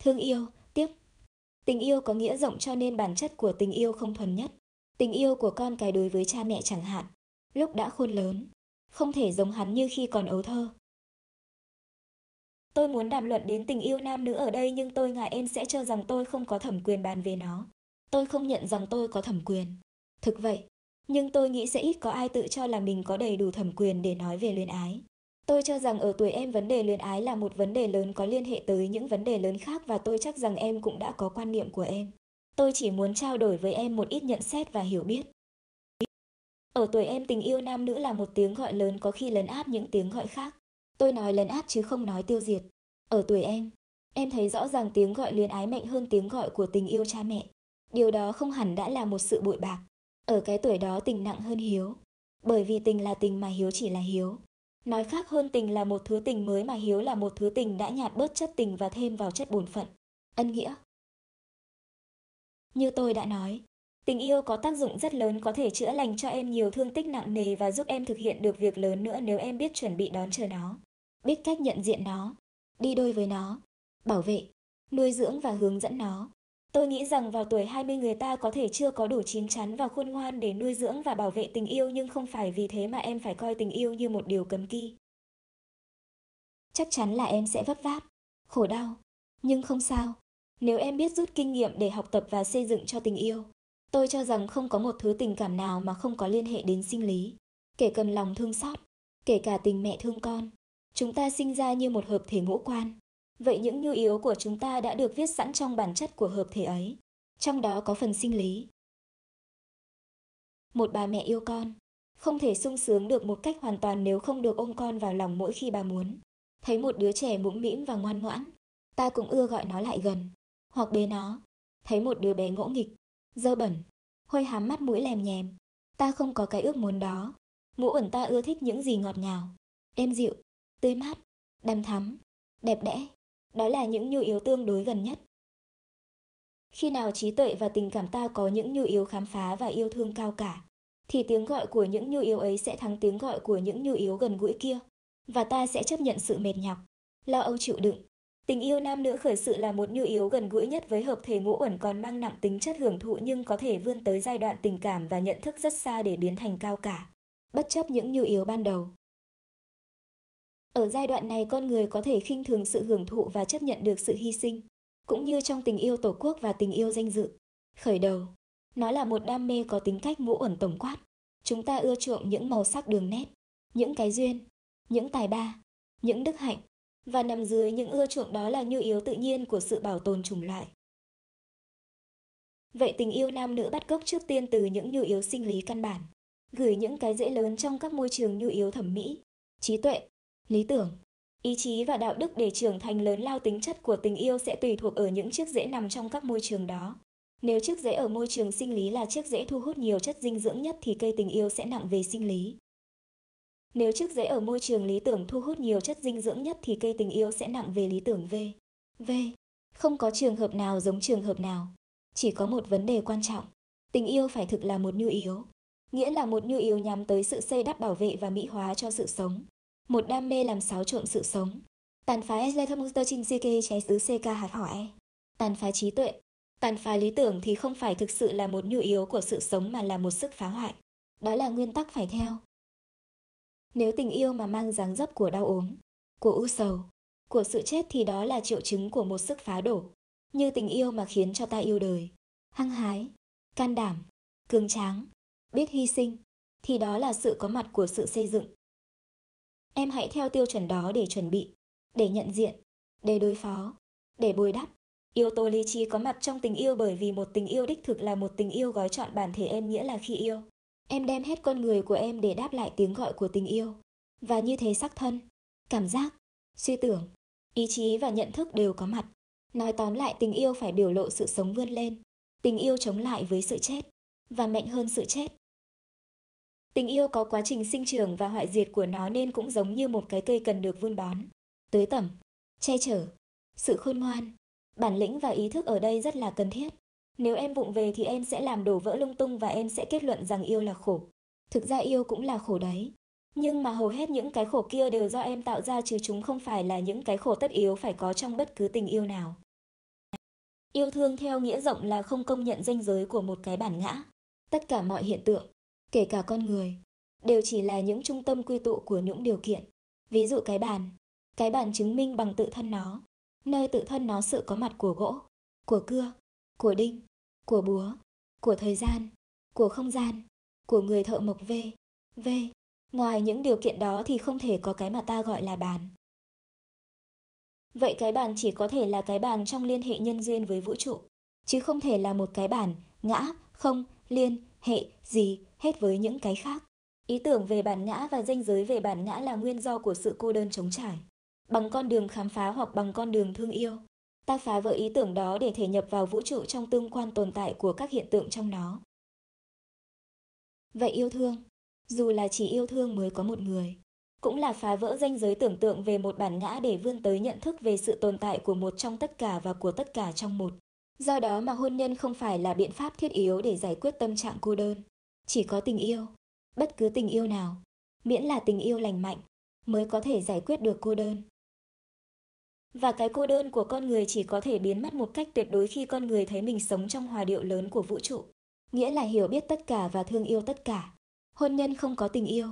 Thương yêu, tiếp. Tình yêu có nghĩa rộng cho nên bản chất của tình yêu không thuần nhất. Tình yêu của con cái đối với cha mẹ chẳng hạn, lúc đã khôn lớn, không thể giống hắn như khi còn ấu thơ. Tôi muốn đàm luận đến tình yêu nam nữ ở đây nhưng tôi ngại em sẽ cho rằng tôi không có thẩm quyền bàn về nó. Tôi không nhận rằng tôi có thẩm quyền. Thực vậy, nhưng tôi nghĩ sẽ ít có ai tự cho là mình có đầy đủ thẩm quyền để nói về luyến ái. Tôi cho rằng ở tuổi em vấn đề luyến ái là một vấn đề lớn có liên hệ tới những vấn đề lớn khác và tôi chắc rằng em cũng đã có quan niệm của em. Tôi chỉ muốn trao đổi với em một ít nhận xét và hiểu biết. Ở tuổi em tình yêu nam nữ là một tiếng gọi lớn có khi lấn áp những tiếng gọi khác. Tôi nói lấn áp chứ không nói tiêu diệt. Ở tuổi em, em thấy rõ ràng tiếng gọi luyến ái mạnh hơn tiếng gọi của tình yêu cha mẹ. Điều đó không hẳn đã là một sự bội bạc. Ở cái tuổi đó tình nặng hơn hiếu. Bởi vì tình là tình mà hiếu chỉ là hiếu. Nói khác hơn tình là một thứ tình mới mà hiếu là một thứ tình đã nhạt bớt chất tình và thêm vào chất bổn phận. Ân nghĩa. Như tôi đã nói, tình yêu có tác dụng rất lớn có thể chữa lành cho em nhiều thương tích nặng nề và giúp em thực hiện được việc lớn nữa nếu em biết chuẩn bị đón chờ nó, biết cách nhận diện nó, đi đôi với nó, bảo vệ, nuôi dưỡng và hướng dẫn nó. Tôi nghĩ rằng vào tuổi 20 người ta có thể chưa có đủ chín chắn và khôn ngoan để nuôi dưỡng và bảo vệ tình yêu nhưng không phải vì thế mà em phải coi tình yêu như một điều cấm kỵ. Chắc chắn là em sẽ vấp váp, khổ đau, nhưng không sao. Nếu em biết rút kinh nghiệm để học tập và xây dựng cho tình yêu, tôi cho rằng không có một thứ tình cảm nào mà không có liên hệ đến sinh lý, kể cầm lòng thương xót, kể cả tình mẹ thương con. Chúng ta sinh ra như một hợp thể ngũ quan, Vậy những nhu yếu của chúng ta đã được viết sẵn trong bản chất của hợp thể ấy, trong đó có phần sinh lý. Một bà mẹ yêu con, không thể sung sướng được một cách hoàn toàn nếu không được ôm con vào lòng mỗi khi bà muốn. Thấy một đứa trẻ mũm mĩm và ngoan ngoãn, ta cũng ưa gọi nó lại gần, hoặc bế nó. Thấy một đứa bé ngỗ nghịch, dơ bẩn, hôi hám mắt mũi lèm nhèm, ta không có cái ước muốn đó. Ngũ ẩn ta ưa thích những gì ngọt ngào, êm dịu, tươi mát, đằm thắm, đẹp đẽ. Đó là những nhu yếu tương đối gần nhất. Khi nào trí tuệ và tình cảm ta có những nhu yếu khám phá và yêu thương cao cả, thì tiếng gọi của những nhu yếu ấy sẽ thắng tiếng gọi của những nhu yếu gần gũi kia, và ta sẽ chấp nhận sự mệt nhọc, lo âu chịu đựng. Tình yêu nam nữ khởi sự là một nhu yếu gần gũi nhất với hợp thể ngũ uẩn còn mang nặng tính chất hưởng thụ nhưng có thể vươn tới giai đoạn tình cảm và nhận thức rất xa để biến thành cao cả, bất chấp những nhu yếu ban đầu. Ở giai đoạn này con người có thể khinh thường sự hưởng thụ và chấp nhận được sự hy sinh, cũng như trong tình yêu tổ quốc và tình yêu danh dự. Khởi đầu, nó là một đam mê có tính cách ngũ ẩn tổng quát. Chúng ta ưa chuộng những màu sắc đường nét, những cái duyên, những tài ba, những đức hạnh, và nằm dưới những ưa chuộng đó là nhu yếu tự nhiên của sự bảo tồn chủng loại. Vậy tình yêu nam nữ bắt gốc trước tiên từ những nhu yếu sinh lý căn bản, gửi những cái dễ lớn trong các môi trường nhu yếu thẩm mỹ, trí tuệ, lý tưởng ý chí và đạo đức để trưởng thành lớn lao tính chất của tình yêu sẽ tùy thuộc ở những chiếc rễ nằm trong các môi trường đó nếu chiếc rễ ở môi trường sinh lý là chiếc rễ thu hút nhiều chất dinh dưỡng nhất thì cây tình yêu sẽ nặng về sinh lý nếu chiếc rễ ở môi trường lý tưởng thu hút nhiều chất dinh dưỡng nhất thì cây tình yêu sẽ nặng về lý tưởng V. V. Không có trường hợp nào giống trường hợp nào. Chỉ có một vấn đề quan trọng. Tình yêu phải thực là một nhu yếu. Nghĩa là một nhu yếu nhắm tới sự xây đắp bảo vệ và mỹ hóa cho sự sống một đam mê làm xáo trộn sự sống. Tàn phá Esletomster Chinsike cháy xứ CK hạt hỏi. Tàn phá trí tuệ. Tàn phá lý tưởng thì không phải thực sự là một nhu yếu của sự sống mà là một sức phá hoại. Đó là nguyên tắc phải theo. Nếu tình yêu mà mang dáng dấp của đau ốm, của u sầu, của sự chết thì đó là triệu chứng của một sức phá đổ. Như tình yêu mà khiến cho ta yêu đời, hăng hái, can đảm, cường tráng, biết hy sinh, thì đó là sự có mặt của sự xây dựng. Em hãy theo tiêu chuẩn đó để chuẩn bị, để nhận diện, để đối phó, để bồi đắp. Yếu tố lý trí có mặt trong tình yêu bởi vì một tình yêu đích thực là một tình yêu gói trọn bản thể em nghĩa là khi yêu. Em đem hết con người của em để đáp lại tiếng gọi của tình yêu. Và như thế sắc thân, cảm giác, suy tưởng, ý chí và nhận thức đều có mặt. Nói tóm lại tình yêu phải biểu lộ sự sống vươn lên. Tình yêu chống lại với sự chết, và mạnh hơn sự chết. Tình yêu có quá trình sinh trưởng và hoại diệt của nó nên cũng giống như một cái cây cần được vun bón, tưới tẩm, che chở. Sự khôn ngoan, bản lĩnh và ý thức ở đây rất là cần thiết. Nếu em vụng về thì em sẽ làm đổ vỡ lung tung và em sẽ kết luận rằng yêu là khổ. Thực ra yêu cũng là khổ đấy. Nhưng mà hầu hết những cái khổ kia đều do em tạo ra chứ chúng không phải là những cái khổ tất yếu phải có trong bất cứ tình yêu nào. Yêu thương theo nghĩa rộng là không công nhận danh giới của một cái bản ngã. Tất cả mọi hiện tượng, kể cả con người, đều chỉ là những trung tâm quy tụ của những điều kiện. Ví dụ cái bàn, cái bàn chứng minh bằng tự thân nó, nơi tự thân nó sự có mặt của gỗ, của cưa, của đinh, của búa, của thời gian, của không gian, của người thợ mộc V, V. Ngoài những điều kiện đó thì không thể có cái mà ta gọi là bàn. Vậy cái bàn chỉ có thể là cái bàn trong liên hệ nhân duyên với vũ trụ, chứ không thể là một cái bàn, ngã, không, liên, hệ, gì, hết với những cái khác. Ý tưởng về bản ngã và danh giới về bản ngã là nguyên do của sự cô đơn chống trải. Bằng con đường khám phá hoặc bằng con đường thương yêu, ta phá vỡ ý tưởng đó để thể nhập vào vũ trụ trong tương quan tồn tại của các hiện tượng trong nó. Vậy yêu thương, dù là chỉ yêu thương mới có một người, cũng là phá vỡ ranh giới tưởng tượng về một bản ngã để vươn tới nhận thức về sự tồn tại của một trong tất cả và của tất cả trong một. Do đó mà hôn nhân không phải là biện pháp thiết yếu để giải quyết tâm trạng cô đơn. Chỉ có tình yêu, bất cứ tình yêu nào, miễn là tình yêu lành mạnh, mới có thể giải quyết được cô đơn. Và cái cô đơn của con người chỉ có thể biến mất một cách tuyệt đối khi con người thấy mình sống trong hòa điệu lớn của vũ trụ, nghĩa là hiểu biết tất cả và thương yêu tất cả. Hôn nhân không có tình yêu,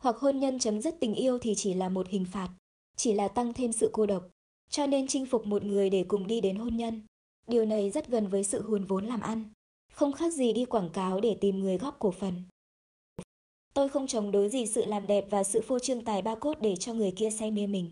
hoặc hôn nhân chấm dứt tình yêu thì chỉ là một hình phạt, chỉ là tăng thêm sự cô độc. Cho nên chinh phục một người để cùng đi đến hôn nhân. Điều này rất gần với sự hùn vốn làm ăn, không khác gì đi quảng cáo để tìm người góp cổ phần. Tôi không chống đối gì sự làm đẹp và sự phô trương tài ba cốt để cho người kia say mê mình,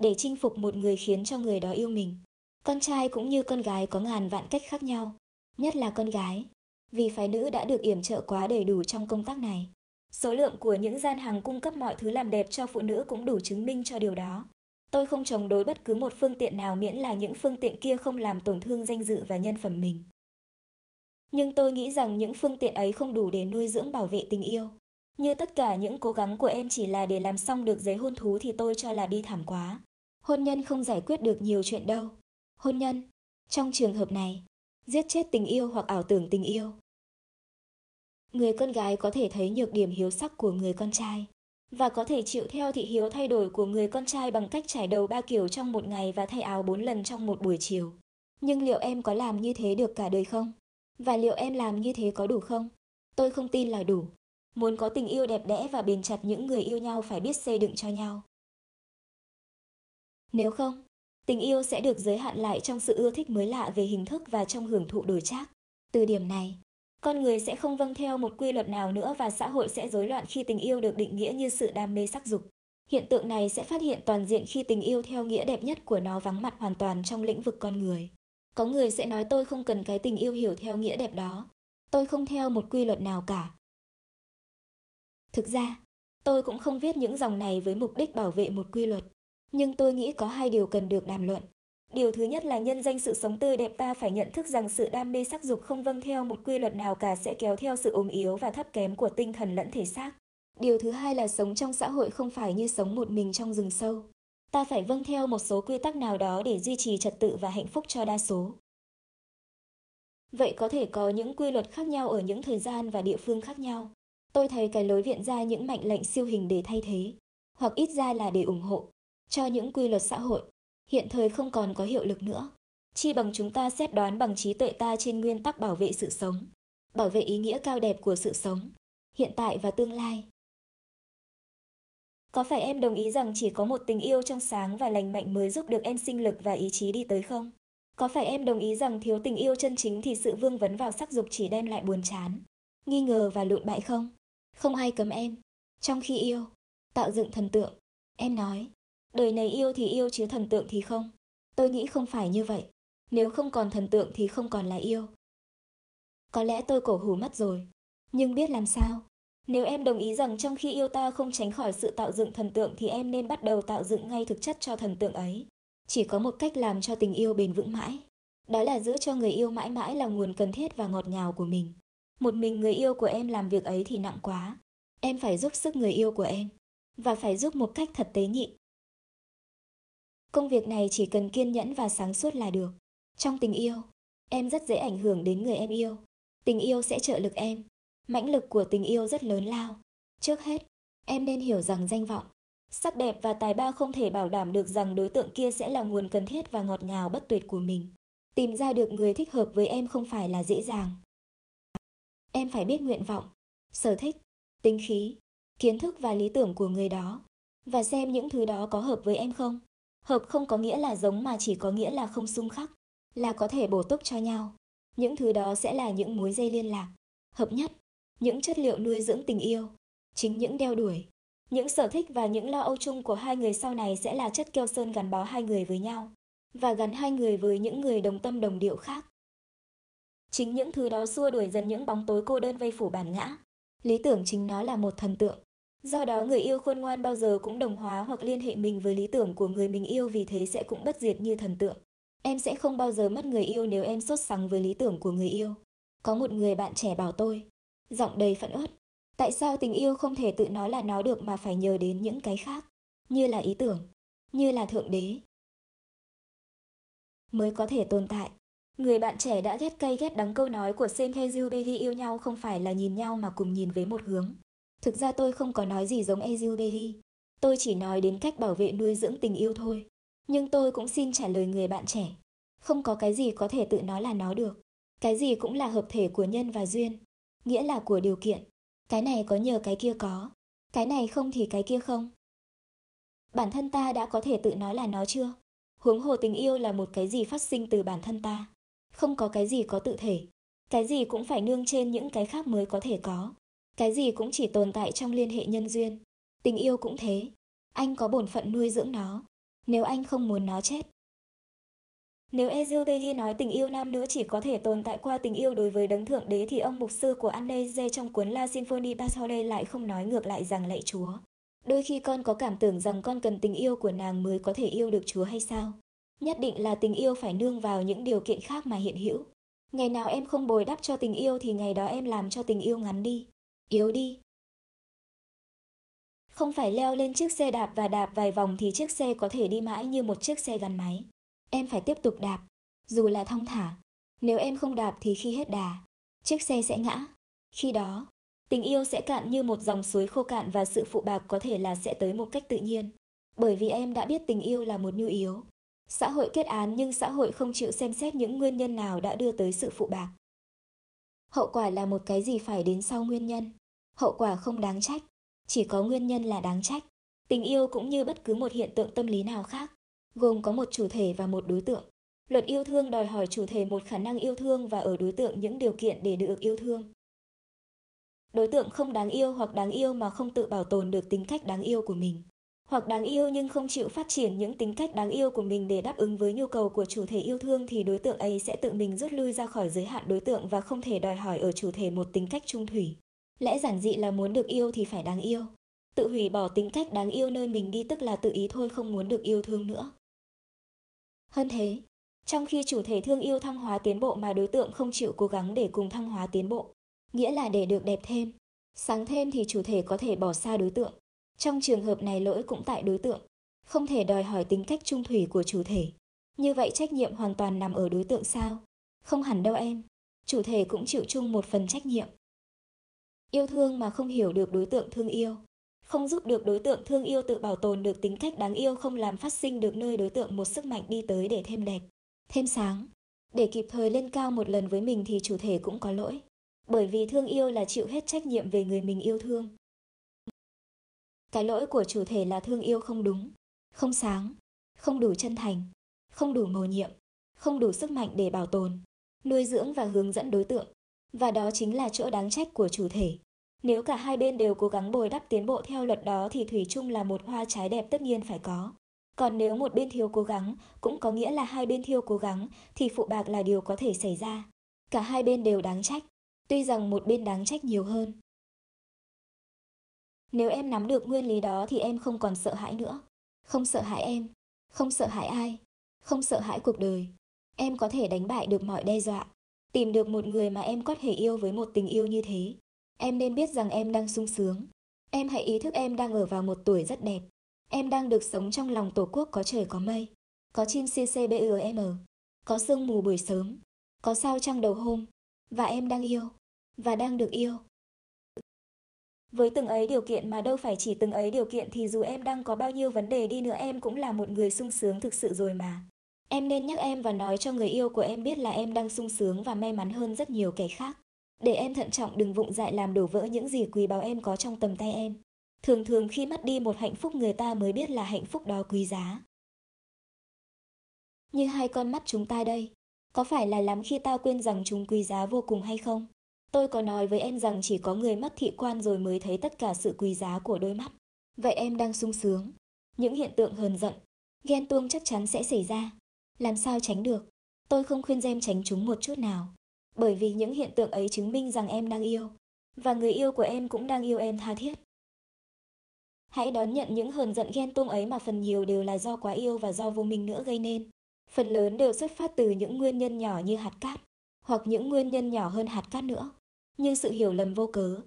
để chinh phục một người khiến cho người đó yêu mình. Con trai cũng như con gái có ngàn vạn cách khác nhau, nhất là con gái, vì phái nữ đã được yểm trợ quá đầy đủ trong công tác này. Số lượng của những gian hàng cung cấp mọi thứ làm đẹp cho phụ nữ cũng đủ chứng minh cho điều đó. Tôi không chống đối bất cứ một phương tiện nào miễn là những phương tiện kia không làm tổn thương danh dự và nhân phẩm mình. Nhưng tôi nghĩ rằng những phương tiện ấy không đủ để nuôi dưỡng bảo vệ tình yêu. Như tất cả những cố gắng của em chỉ là để làm xong được giấy hôn thú thì tôi cho là đi thảm quá. Hôn nhân không giải quyết được nhiều chuyện đâu. Hôn nhân, trong trường hợp này, giết chết tình yêu hoặc ảo tưởng tình yêu. Người con gái có thể thấy nhược điểm hiếu sắc của người con trai và có thể chịu theo thị hiếu thay đổi của người con trai bằng cách trải đầu ba kiểu trong một ngày và thay áo bốn lần trong một buổi chiều. Nhưng liệu em có làm như thế được cả đời không? Và liệu em làm như thế có đủ không? Tôi không tin là đủ. Muốn có tình yêu đẹp đẽ và bền chặt những người yêu nhau phải biết xây dựng cho nhau. Nếu không, tình yêu sẽ được giới hạn lại trong sự ưa thích mới lạ về hình thức và trong hưởng thụ đổi trác. Từ điểm này, con người sẽ không vâng theo một quy luật nào nữa và xã hội sẽ rối loạn khi tình yêu được định nghĩa như sự đam mê sắc dục. Hiện tượng này sẽ phát hiện toàn diện khi tình yêu theo nghĩa đẹp nhất của nó vắng mặt hoàn toàn trong lĩnh vực con người. Có người sẽ nói tôi không cần cái tình yêu hiểu theo nghĩa đẹp đó. Tôi không theo một quy luật nào cả. Thực ra, tôi cũng không viết những dòng này với mục đích bảo vệ một quy luật. Nhưng tôi nghĩ có hai điều cần được đàm luận. Điều thứ nhất là nhân danh sự sống tươi đẹp ta phải nhận thức rằng sự đam mê sắc dục không vâng theo một quy luật nào cả sẽ kéo theo sự ốm yếu và thấp kém của tinh thần lẫn thể xác. Điều thứ hai là sống trong xã hội không phải như sống một mình trong rừng sâu. Ta phải vâng theo một số quy tắc nào đó để duy trì trật tự và hạnh phúc cho đa số. Vậy có thể có những quy luật khác nhau ở những thời gian và địa phương khác nhau. Tôi thấy cái lối viện ra những mệnh lệnh siêu hình để thay thế, hoặc ít ra là để ủng hộ, cho những quy luật xã hội hiện thời không còn có hiệu lực nữa. Chi bằng chúng ta xét đoán bằng trí tuệ ta trên nguyên tắc bảo vệ sự sống, bảo vệ ý nghĩa cao đẹp của sự sống, hiện tại và tương lai. Có phải em đồng ý rằng chỉ có một tình yêu trong sáng và lành mạnh mới giúp được em sinh lực và ý chí đi tới không? Có phải em đồng ý rằng thiếu tình yêu chân chính thì sự vương vấn vào sắc dục chỉ đem lại buồn chán, nghi ngờ và lụn bại không? Không ai cấm em. Trong khi yêu, tạo dựng thần tượng, em nói, Đời này yêu thì yêu chứ thần tượng thì không. Tôi nghĩ không phải như vậy. Nếu không còn thần tượng thì không còn là yêu. Có lẽ tôi cổ hủ mất rồi. Nhưng biết làm sao? Nếu em đồng ý rằng trong khi yêu ta không tránh khỏi sự tạo dựng thần tượng thì em nên bắt đầu tạo dựng ngay thực chất cho thần tượng ấy. Chỉ có một cách làm cho tình yêu bền vững mãi. Đó là giữ cho người yêu mãi mãi là nguồn cần thiết và ngọt ngào của mình. Một mình người yêu của em làm việc ấy thì nặng quá. Em phải giúp sức người yêu của em. Và phải giúp một cách thật tế nhị, Công việc này chỉ cần kiên nhẫn và sáng suốt là được. Trong tình yêu, em rất dễ ảnh hưởng đến người em yêu. Tình yêu sẽ trợ lực em. Mãnh lực của tình yêu rất lớn lao. Trước hết, em nên hiểu rằng danh vọng, sắc đẹp và tài ba không thể bảo đảm được rằng đối tượng kia sẽ là nguồn cần thiết và ngọt ngào bất tuyệt của mình. Tìm ra được người thích hợp với em không phải là dễ dàng. Em phải biết nguyện vọng, sở thích, tính khí, kiến thức và lý tưởng của người đó và xem những thứ đó có hợp với em không. Hợp không có nghĩa là giống mà chỉ có nghĩa là không xung khắc, là có thể bổ túc cho nhau. Những thứ đó sẽ là những mối dây liên lạc, hợp nhất, những chất liệu nuôi dưỡng tình yêu, chính những đeo đuổi. Những sở thích và những lo âu chung của hai người sau này sẽ là chất keo sơn gắn bó hai người với nhau và gắn hai người với những người đồng tâm đồng điệu khác. Chính những thứ đó xua đuổi dần những bóng tối cô đơn vây phủ bản ngã. Lý tưởng chính nó là một thần tượng. Do đó người yêu khôn ngoan bao giờ cũng đồng hóa hoặc liên hệ mình với lý tưởng của người mình yêu vì thế sẽ cũng bất diệt như thần tượng. Em sẽ không bao giờ mất người yêu nếu em sốt sắng với lý tưởng của người yêu. Có một người bạn trẻ bảo tôi, giọng đầy phẫn uất, tại sao tình yêu không thể tự nói là nó được mà phải nhờ đến những cái khác, như là ý tưởng, như là thượng đế. Mới có thể tồn tại. Người bạn trẻ đã ghét cay ghét đắng câu nói của Sam Hazelberry yêu nhau không phải là nhìn nhau mà cùng nhìn với một hướng. Thực ra tôi không có nói gì giống Hazelberry. Tôi chỉ nói đến cách bảo vệ nuôi dưỡng tình yêu thôi. Nhưng tôi cũng xin trả lời người bạn trẻ. Không có cái gì có thể tự nói là nó được. Cái gì cũng là hợp thể của nhân và duyên. Nghĩa là của điều kiện. Cái này có nhờ cái kia có. Cái này không thì cái kia không. Bản thân ta đã có thể tự nói là nó chưa? Huống hồ tình yêu là một cái gì phát sinh từ bản thân ta. Không có cái gì có tự thể. Cái gì cũng phải nương trên những cái khác mới có thể có. Cái gì cũng chỉ tồn tại trong liên hệ nhân duyên. Tình yêu cũng thế. Anh có bổn phận nuôi dưỡng nó. Nếu anh không muốn nó chết. Nếu Ezeutehi nói tình yêu nam nữ chỉ có thể tồn tại qua tình yêu đối với đấng thượng đế thì ông mục sư của Anneze trong cuốn La Sinfonie Pastorale lại không nói ngược lại rằng lạy Chúa. Đôi khi con có cảm tưởng rằng con cần tình yêu của nàng mới có thể yêu được Chúa hay sao? Nhất định là tình yêu phải nương vào những điều kiện khác mà hiện hữu. Ngày nào em không bồi đắp cho tình yêu thì ngày đó em làm cho tình yêu ngắn đi, yếu đi. Không phải leo lên chiếc xe đạp và đạp vài vòng thì chiếc xe có thể đi mãi như một chiếc xe gắn máy. Em phải tiếp tục đạp, dù là thong thả. Nếu em không đạp thì khi hết đà, chiếc xe sẽ ngã. Khi đó, tình yêu sẽ cạn như một dòng suối khô cạn và sự phụ bạc có thể là sẽ tới một cách tự nhiên. Bởi vì em đã biết tình yêu là một nhu yếu. Xã hội kết án nhưng xã hội không chịu xem xét những nguyên nhân nào đã đưa tới sự phụ bạc. Hậu quả là một cái gì phải đến sau nguyên nhân. Hậu quả không đáng trách, chỉ có nguyên nhân là đáng trách. Tình yêu cũng như bất cứ một hiện tượng tâm lý nào khác, gồm có một chủ thể và một đối tượng. Luật yêu thương đòi hỏi chủ thể một khả năng yêu thương và ở đối tượng những điều kiện để được yêu thương. Đối tượng không đáng yêu hoặc đáng yêu mà không tự bảo tồn được tính cách đáng yêu của mình, hoặc đáng yêu nhưng không chịu phát triển những tính cách đáng yêu của mình để đáp ứng với nhu cầu của chủ thể yêu thương thì đối tượng ấy sẽ tự mình rút lui ra khỏi giới hạn đối tượng và không thể đòi hỏi ở chủ thể một tính cách trung thủy. Lẽ giản dị là muốn được yêu thì phải đáng yêu. Tự hủy bỏ tính cách đáng yêu nơi mình đi tức là tự ý thôi không muốn được yêu thương nữa. Hơn thế, trong khi chủ thể thương yêu thăng hóa tiến bộ mà đối tượng không chịu cố gắng để cùng thăng hóa tiến bộ, nghĩa là để được đẹp thêm, sáng thêm thì chủ thể có thể bỏ xa đối tượng. Trong trường hợp này lỗi cũng tại đối tượng, không thể đòi hỏi tính cách trung thủy của chủ thể. Như vậy trách nhiệm hoàn toàn nằm ở đối tượng sao? Không hẳn đâu em, chủ thể cũng chịu chung một phần trách nhiệm. Yêu thương mà không hiểu được đối tượng thương yêu, không giúp được đối tượng thương yêu tự bảo tồn được tính cách đáng yêu không làm phát sinh được nơi đối tượng một sức mạnh đi tới để thêm đẹp, thêm sáng. Để kịp thời lên cao một lần với mình thì chủ thể cũng có lỗi. Bởi vì thương yêu là chịu hết trách nhiệm về người mình yêu thương. Cái lỗi của chủ thể là thương yêu không đúng, không sáng, không đủ chân thành, không đủ mầu nhiệm, không đủ sức mạnh để bảo tồn, nuôi dưỡng và hướng dẫn đối tượng. Và đó chính là chỗ đáng trách của chủ thể. Nếu cả hai bên đều cố gắng bồi đắp tiến bộ theo luật đó thì thủy chung là một hoa trái đẹp tất nhiên phải có. Còn nếu một bên thiếu cố gắng, cũng có nghĩa là hai bên thiếu cố gắng, thì phụ bạc là điều có thể xảy ra. Cả hai bên đều đáng trách, tuy rằng một bên đáng trách nhiều hơn. Nếu em nắm được nguyên lý đó thì em không còn sợ hãi nữa. Không sợ hãi em, không sợ hãi ai, không sợ hãi cuộc đời. Em có thể đánh bại được mọi đe dọa, tìm được một người mà em có thể yêu với một tình yêu như thế. Em nên biết rằng em đang sung sướng. Em hãy ý thức em đang ở vào một tuổi rất đẹp. Em đang được sống trong lòng tổ quốc có trời có mây. Có chim CCBUM. Có sương mù buổi sớm. Có sao trăng đầu hôm. Và em đang yêu. Và đang được yêu. Với từng ấy điều kiện mà đâu phải chỉ từng ấy điều kiện thì dù em đang có bao nhiêu vấn đề đi nữa, em cũng là một người sung sướng thực sự rồi mà. Em nên nhắc em và nói cho người yêu của em biết là em đang sung sướng và may mắn hơn rất nhiều kẻ khác. Để em thận trọng đừng vụng dại làm đổ vỡ những gì quý báu em có trong tầm tay em. Thường thường khi mất đi một hạnh phúc người ta mới biết là hạnh phúc đó quý giá. Như hai con mắt chúng ta đây. Có phải là lắm khi tao quên rằng chúng quý giá vô cùng hay không? Tôi có nói với em rằng chỉ có người mất thị quan rồi mới thấy tất cả sự quý giá của đôi mắt. Vậy em đang sung sướng. Những hiện tượng hờn giận, ghen tuông chắc chắn sẽ xảy ra. Làm sao tránh được? Tôi không khuyên em tránh chúng một chút nào. Bởi vì những hiện tượng ấy chứng minh rằng em đang yêu. Và người yêu của em cũng đang yêu em tha thiết. Hãy đón nhận những hờn giận ghen tuông ấy mà phần nhiều đều là do quá yêu và do vô minh nữa gây nên. Phần lớn đều xuất phát từ những nguyên nhân nhỏ như hạt cát, hoặc những nguyên nhân nhỏ hơn hạt cát nữa. như sự hiểu lầm vô cớ,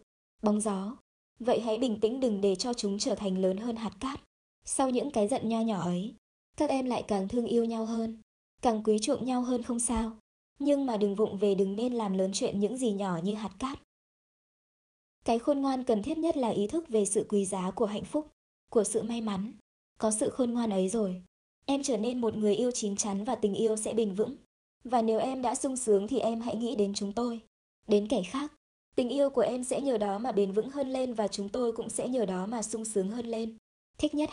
bóng gió. Vậy hãy bình tĩnh đừng để cho chúng trở thành lớn hơn hạt cát. Sau những cái giận nho nhỏ ấy, các em lại càng thương yêu nhau hơn, càng quý chuộng nhau hơn không sao. Nhưng mà đừng vụng về đừng nên làm lớn chuyện những gì nhỏ như hạt cát. Cái khôn ngoan cần thiết nhất là ý thức về sự quý giá của hạnh phúc, của sự may mắn. Có sự khôn ngoan ấy rồi, em trở nên một người yêu chín chắn và tình yêu sẽ bền vững. Và nếu em đã sung sướng thì em hãy nghĩ đến chúng tôi, đến kẻ khác. Tình yêu của em sẽ nhờ đó mà bền vững hơn lên và chúng tôi cũng sẽ nhờ đó mà sung sướng hơn lên. Thích nhất